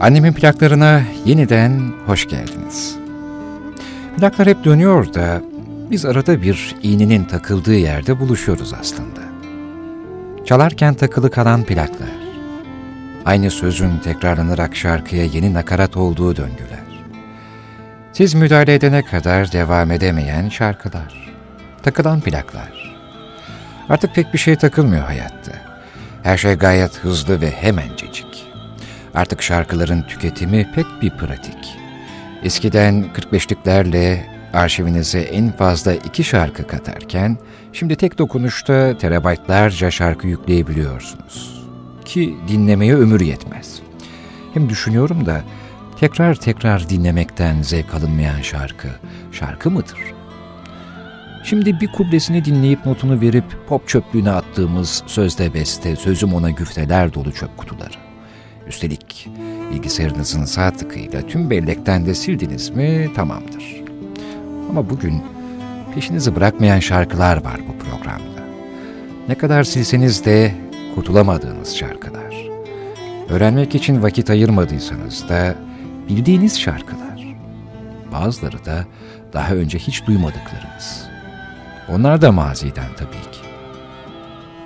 Annemin plaklarına yeniden hoş geldiniz. Plaklar hep dönüyor da biz arada bir iğnenin takıldığı yerde buluşuyoruz aslında. Çalarken takılı kalan plaklar. Aynı sözün tekrarlanarak şarkıya yeni nakarat olduğu döngüler. Siz müdahale edene kadar devam edemeyen şarkılar. Takılan plaklar. Artık pek bir şey takılmıyor hayatta. Her şey gayet hızlı ve hemencecik. Artık şarkıların tüketimi pek bir pratik. Eskiden 45'liklerle arşivinize en fazla iki şarkı katarken, şimdi tek dokunuşta terabaytlarca şarkı yükleyebiliyorsunuz. Ki dinlemeye ömür yetmez. Hem düşünüyorum da tekrar tekrar dinlemekten zevk alınmayan şarkı, şarkı mıdır? Şimdi bir kublesini dinleyip notunu verip pop çöplüğüne attığımız sözde beste, sözüm ona güfteler dolu çöp kutuları. Üstelik bilgisayarınızın sağ tıkıyla tüm bellekten de sildiniz mi tamamdır. Ama bugün peşinizi bırakmayan şarkılar var bu programda. Ne kadar silseniz de kurtulamadığınız şarkılar. Öğrenmek için vakit ayırmadıysanız da bildiğiniz şarkılar. Bazıları da daha önce hiç duymadıklarınız. Onlar da maziden tabii ki.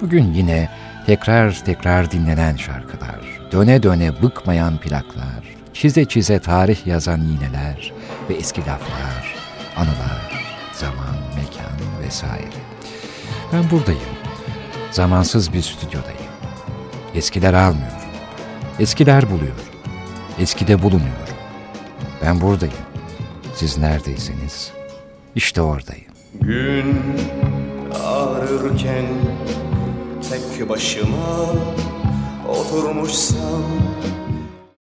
Bugün yine tekrar tekrar dinlenen şarkılar, döne döne bıkmayan plaklar, çize çize tarih yazan iğneler ve eski laflar, anılar, zaman, mekan vesaire. Ben buradayım. Zamansız bir stüdyodayım. Eskiler almıyorum. Eskiler buluyorum. Eskide bulunuyorum. Ben buradayım. Siz neredeyseniz işte oradayım. Gün ağrırken tek başıma oturmuşsam